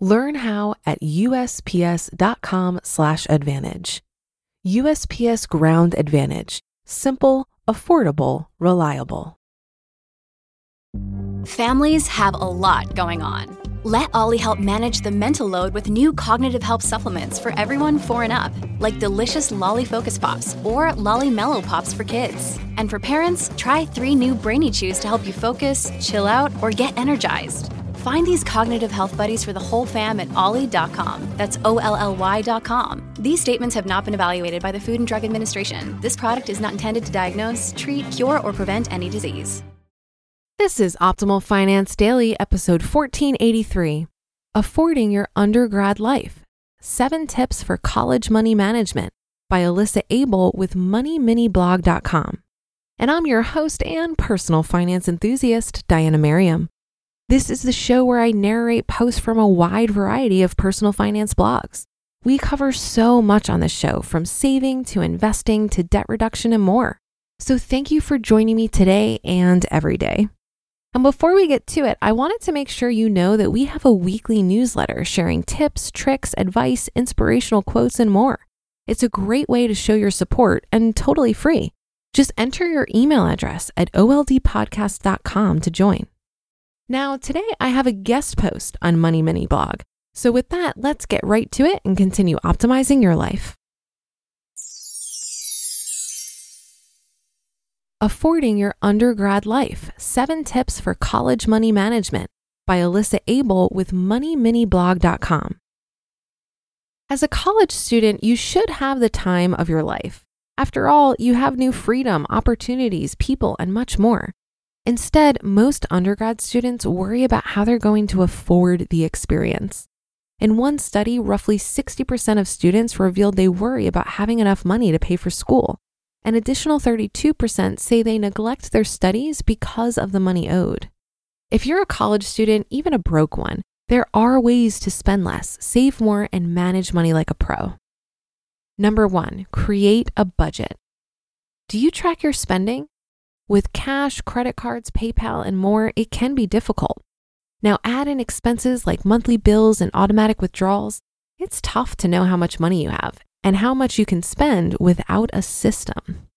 Learn how at usps.com/advantage. USPS Ground Advantage: simple, affordable, reliable. Families have a lot going on. Let OLLY help manage the mental load with new cognitive help supplements for everyone 4 and up, like delicious Lolly Focus Pops or Lolly Mellow Pops for kids. And for parents, try 3 new Brainy Chews to help you focus, chill out, or get energized. Find these cognitive health buddies for the whole fam at olly.com. That's O L L Y.com. These statements have not been evaluated by the Food and Drug Administration. This product is not intended to diagnose, treat, cure, or prevent any disease. This is Optimal Finance Daily, episode 1483 Affording Your Undergrad Life Seven Tips for College Money Management by Alyssa Abel with MoneyMiniBlog.com. And I'm your host and personal finance enthusiast, Diania Merriam. This is the show where I narrate posts from a wide variety of personal finance blogs. We cover so much on this show, from saving to investing to debt reduction and more. So thank you for joining me today and every day. And before we get to it, I wanted to make sure you know that we have a weekly newsletter sharing tips, tricks, advice, inspirational quotes, and more. It's a great way to show your support and totally free. Just enter your email address at oldpodcast.com to join. Now, today I have a guest post on Money Mini blog. So, with that, let's get right to it and continue optimizing your life. Affording Your Undergrad Life Seven Tips for College Money Management by Alyssa Abel with MoneyMiniBlog.com. As a college student, you should have the time of your life. After all, you have new freedom, opportunities, people, and much more. Instead, most undergrad students worry about how they're going to afford the experience. In one study, roughly 60% of students revealed they worry about having enough money to pay for school. An additional 32% say they neglect their studies because of the money owed. If you're a college student, even a broke one, there are ways to spend less, save more, and manage money like a pro. Number one, create a budget. Do you track your spending? With cash, credit cards, PayPal, and more, it can be difficult. Now, add in expenses like monthly bills and automatic withdrawals. It's tough to know how much money you have and how much you can spend without a system.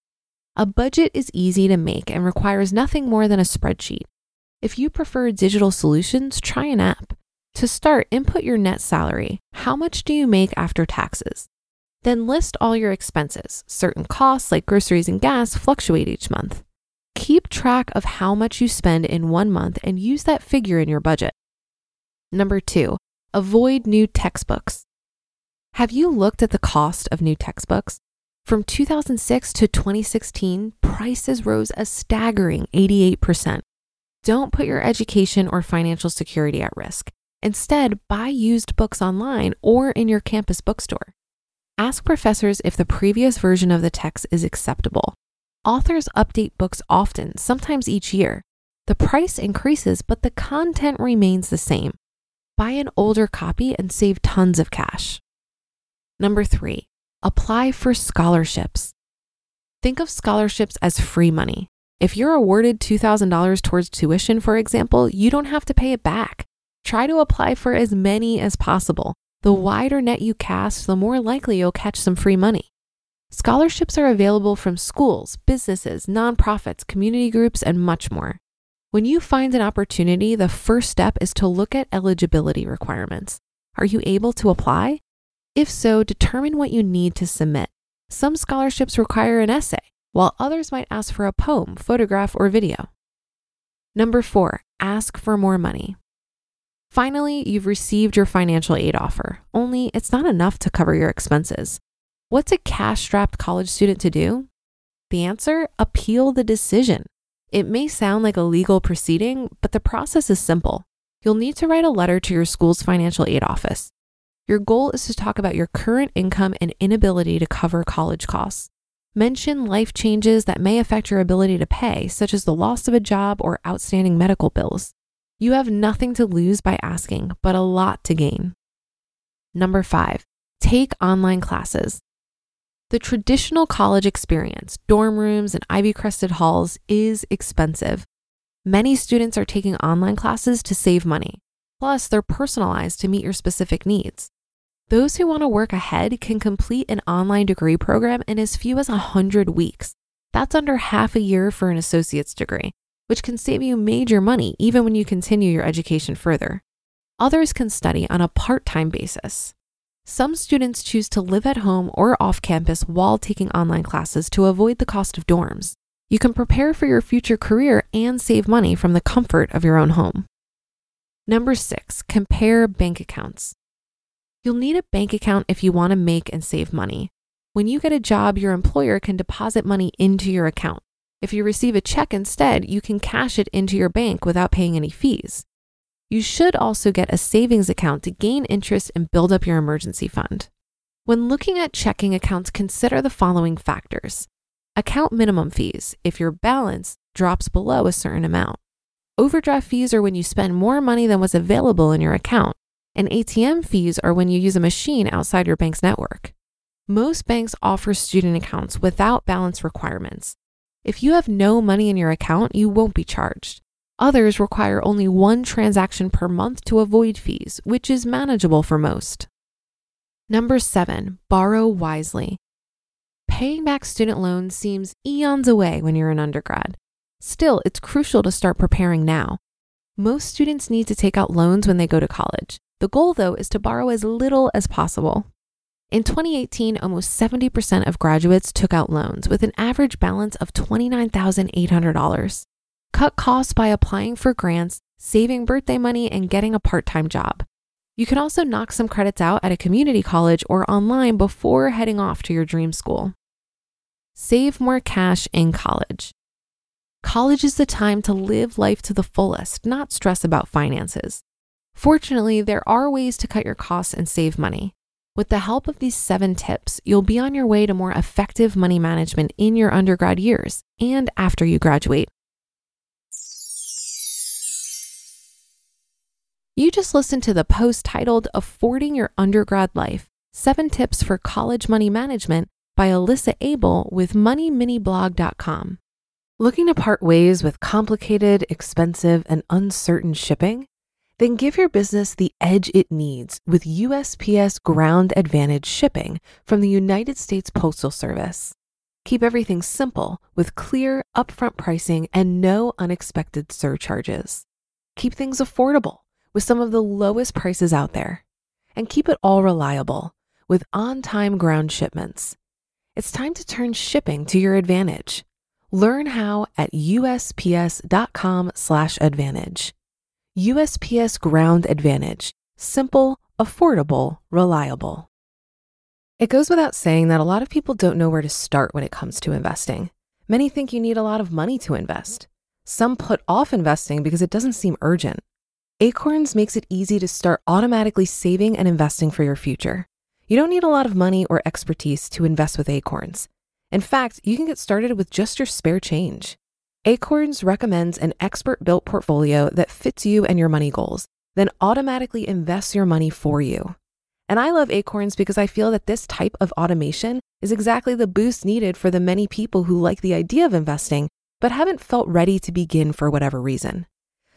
A budget is easy to make and requires nothing more than a spreadsheet. If you prefer digital solutions, try an app. To start, input your net salary. How much do you make after taxes? Then list all your expenses. Certain costs, like groceries and gas, fluctuate each month. Keep track of how much you spend in one month and use that figure in your budget. Number two, avoid new textbooks. Have you looked at the cost of new textbooks? From 2006 to 2016, prices rose a staggering 88%. Don't put your education or financial security at risk. Instead, buy used books online or in your campus bookstore. Ask professors if the previous version of the text is acceptable. Authors update books often, sometimes each year. The price increases, but the content remains the same. Buy an older copy and save tons of cash. Number three, apply for scholarships. Think of scholarships as free money. If you're awarded $2,000 towards tuition, for example, you don't have to pay it back. Try to apply for as many as possible. The wider net you cast, the more likely you'll catch some free money. Scholarships are available from schools, businesses, nonprofits, community groups, and much more. When you find an opportunity, the first step is to look at eligibility requirements. Are you able to apply? If so, determine what you need to submit. Some scholarships require an essay, while others might ask for a poem, photograph, or video. Number four, ask for more money. Finally, you've received your financial aid offer, only it's not enough to cover your expenses. What's a cash strapped college student to do? The answer appeal the decision. It may sound like a legal proceeding, but the process is simple. You'll need to write a letter to your school's financial aid office. Your goal is to talk about your current income and inability to cover college costs. Mention life changes that may affect your ability to pay, such as the loss of a job or outstanding medical bills. You have nothing to lose by asking, but a lot to gain. Number five, take online classes. The traditional college experience, dorm rooms and ivy crested halls, is expensive. Many students are taking online classes to save money. Plus, they're personalized to meet your specific needs. Those who want to work ahead can complete an online degree program in as few as 100 weeks. That's under half a year for an associate's degree, which can save you major money even when you continue your education further. Others can study on a part time basis. Some students choose to live at home or off campus while taking online classes to avoid the cost of dorms. You can prepare for your future career and save money from the comfort of your own home. Number six, compare bank accounts. You'll need a bank account if you want to make and save money. When you get a job, your employer can deposit money into your account. If you receive a check instead, you can cash it into your bank without paying any fees. You should also get a savings account to gain interest and build up your emergency fund. When looking at checking accounts, consider the following factors account minimum fees if your balance drops below a certain amount. Overdraft fees are when you spend more money than was available in your account, and ATM fees are when you use a machine outside your bank's network. Most banks offer student accounts without balance requirements. If you have no money in your account, you won't be charged. Others require only one transaction per month to avoid fees, which is manageable for most. Number seven, borrow wisely. Paying back student loans seems eons away when you're an undergrad. Still, it's crucial to start preparing now. Most students need to take out loans when they go to college. The goal, though, is to borrow as little as possible. In 2018, almost 70% of graduates took out loans with an average balance of $29,800. Cut costs by applying for grants, saving birthday money, and getting a part time job. You can also knock some credits out at a community college or online before heading off to your dream school. Save more cash in college. College is the time to live life to the fullest, not stress about finances. Fortunately, there are ways to cut your costs and save money. With the help of these seven tips, you'll be on your way to more effective money management in your undergrad years and after you graduate. You just listened to the post titled Affording Your Undergrad Life Seven Tips for College Money Management by Alyssa Abel with MoneyMiniBlog.com. Looking to part ways with complicated, expensive, and uncertain shipping? Then give your business the edge it needs with USPS Ground Advantage shipping from the United States Postal Service. Keep everything simple with clear, upfront pricing and no unexpected surcharges. Keep things affordable with some of the lowest prices out there. And keep it all reliable with on time ground shipments. It's time to turn shipping to your advantage. Learn how at usps.com/slash advantage. USPS Ground Advantage. Simple, affordable, reliable. It goes without saying that a lot of people don't know where to start when it comes to investing. Many think you need a lot of money to invest. Some put off investing because it doesn't seem urgent. Acorns makes it easy to start automatically saving and investing for your future. You don't need a lot of money or expertise to invest with Acorns. In fact, you can get started with just your spare change. Acorns recommends an expert built portfolio that fits you and your money goals, then automatically invests your money for you. And I love Acorns because I feel that this type of automation is exactly the boost needed for the many people who like the idea of investing, but haven't felt ready to begin for whatever reason.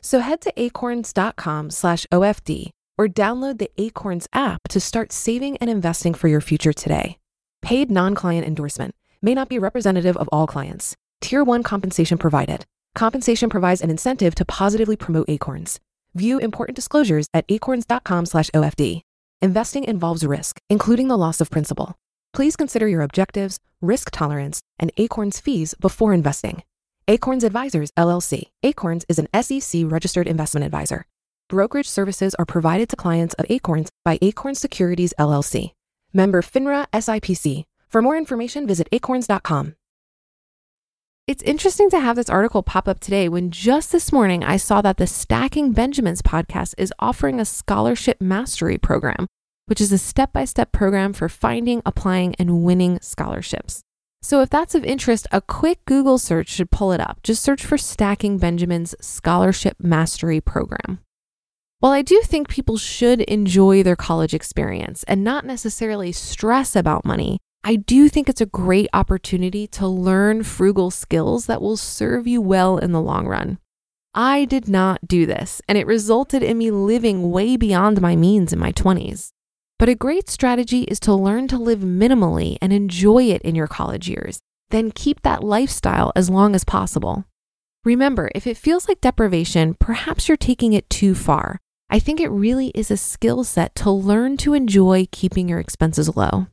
So head to acorns.com slash OFD or download the Acorns app to start saving and investing for your future today. Paid non-client endorsement may not be representative of all clients. Tier 1 compensation provided. Compensation provides an incentive to positively promote Acorns. View important disclosures at acorns.com slash OFD. Investing involves risk, including the loss of principal. Please consider your objectives, risk tolerance, and Acorns fees before investing. Acorns Advisors, LLC. Acorns is an SEC registered investment advisor. Brokerage services are provided to clients of Acorns by Acorns Securities, LLC. Member FINRA SIPC. For more information, visit acorns.com. It's interesting to have this article pop up today when just this morning I saw that the Stacking Benjamins podcast is offering a scholarship mastery program which is a step by step program for finding, applying, and winning scholarships. So, if that's of interest, a quick Google search should pull it up. Just search for Stacking Benjamin's Scholarship Mastery Program. While I do think people should enjoy their college experience and not necessarily stress about money, I do think it's a great opportunity to learn frugal skills that will serve you well in the long run. I did not do this, and it resulted in me living way beyond my means in my 20s. But a great strategy is to learn to live minimally and enjoy it in your college years, then keep that lifestyle as long as possible. Remember, if it feels like deprivation, perhaps you're taking it too far. I think it really is a skill set to learn to enjoy keeping your expenses low.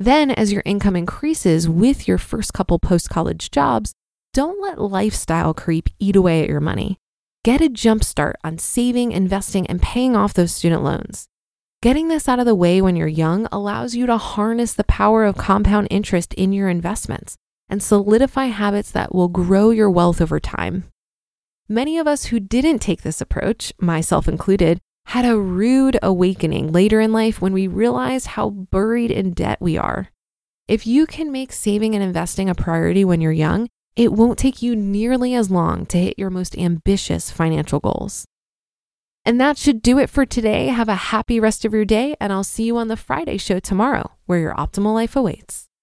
Then, as your income increases with your first couple post college jobs, don't let lifestyle creep eat away at your money. Get a jump start on saving, investing, and paying off those student loans. Getting this out of the way when you're young allows you to harness the power of compound interest in your investments and solidify habits that will grow your wealth over time. Many of us who didn't take this approach, myself included, had a rude awakening later in life when we realized how buried in debt we are. If you can make saving and investing a priority when you're young, it won't take you nearly as long to hit your most ambitious financial goals. And that should do it for today. Have a happy rest of your day, and I'll see you on the Friday show tomorrow, where your optimal life awaits.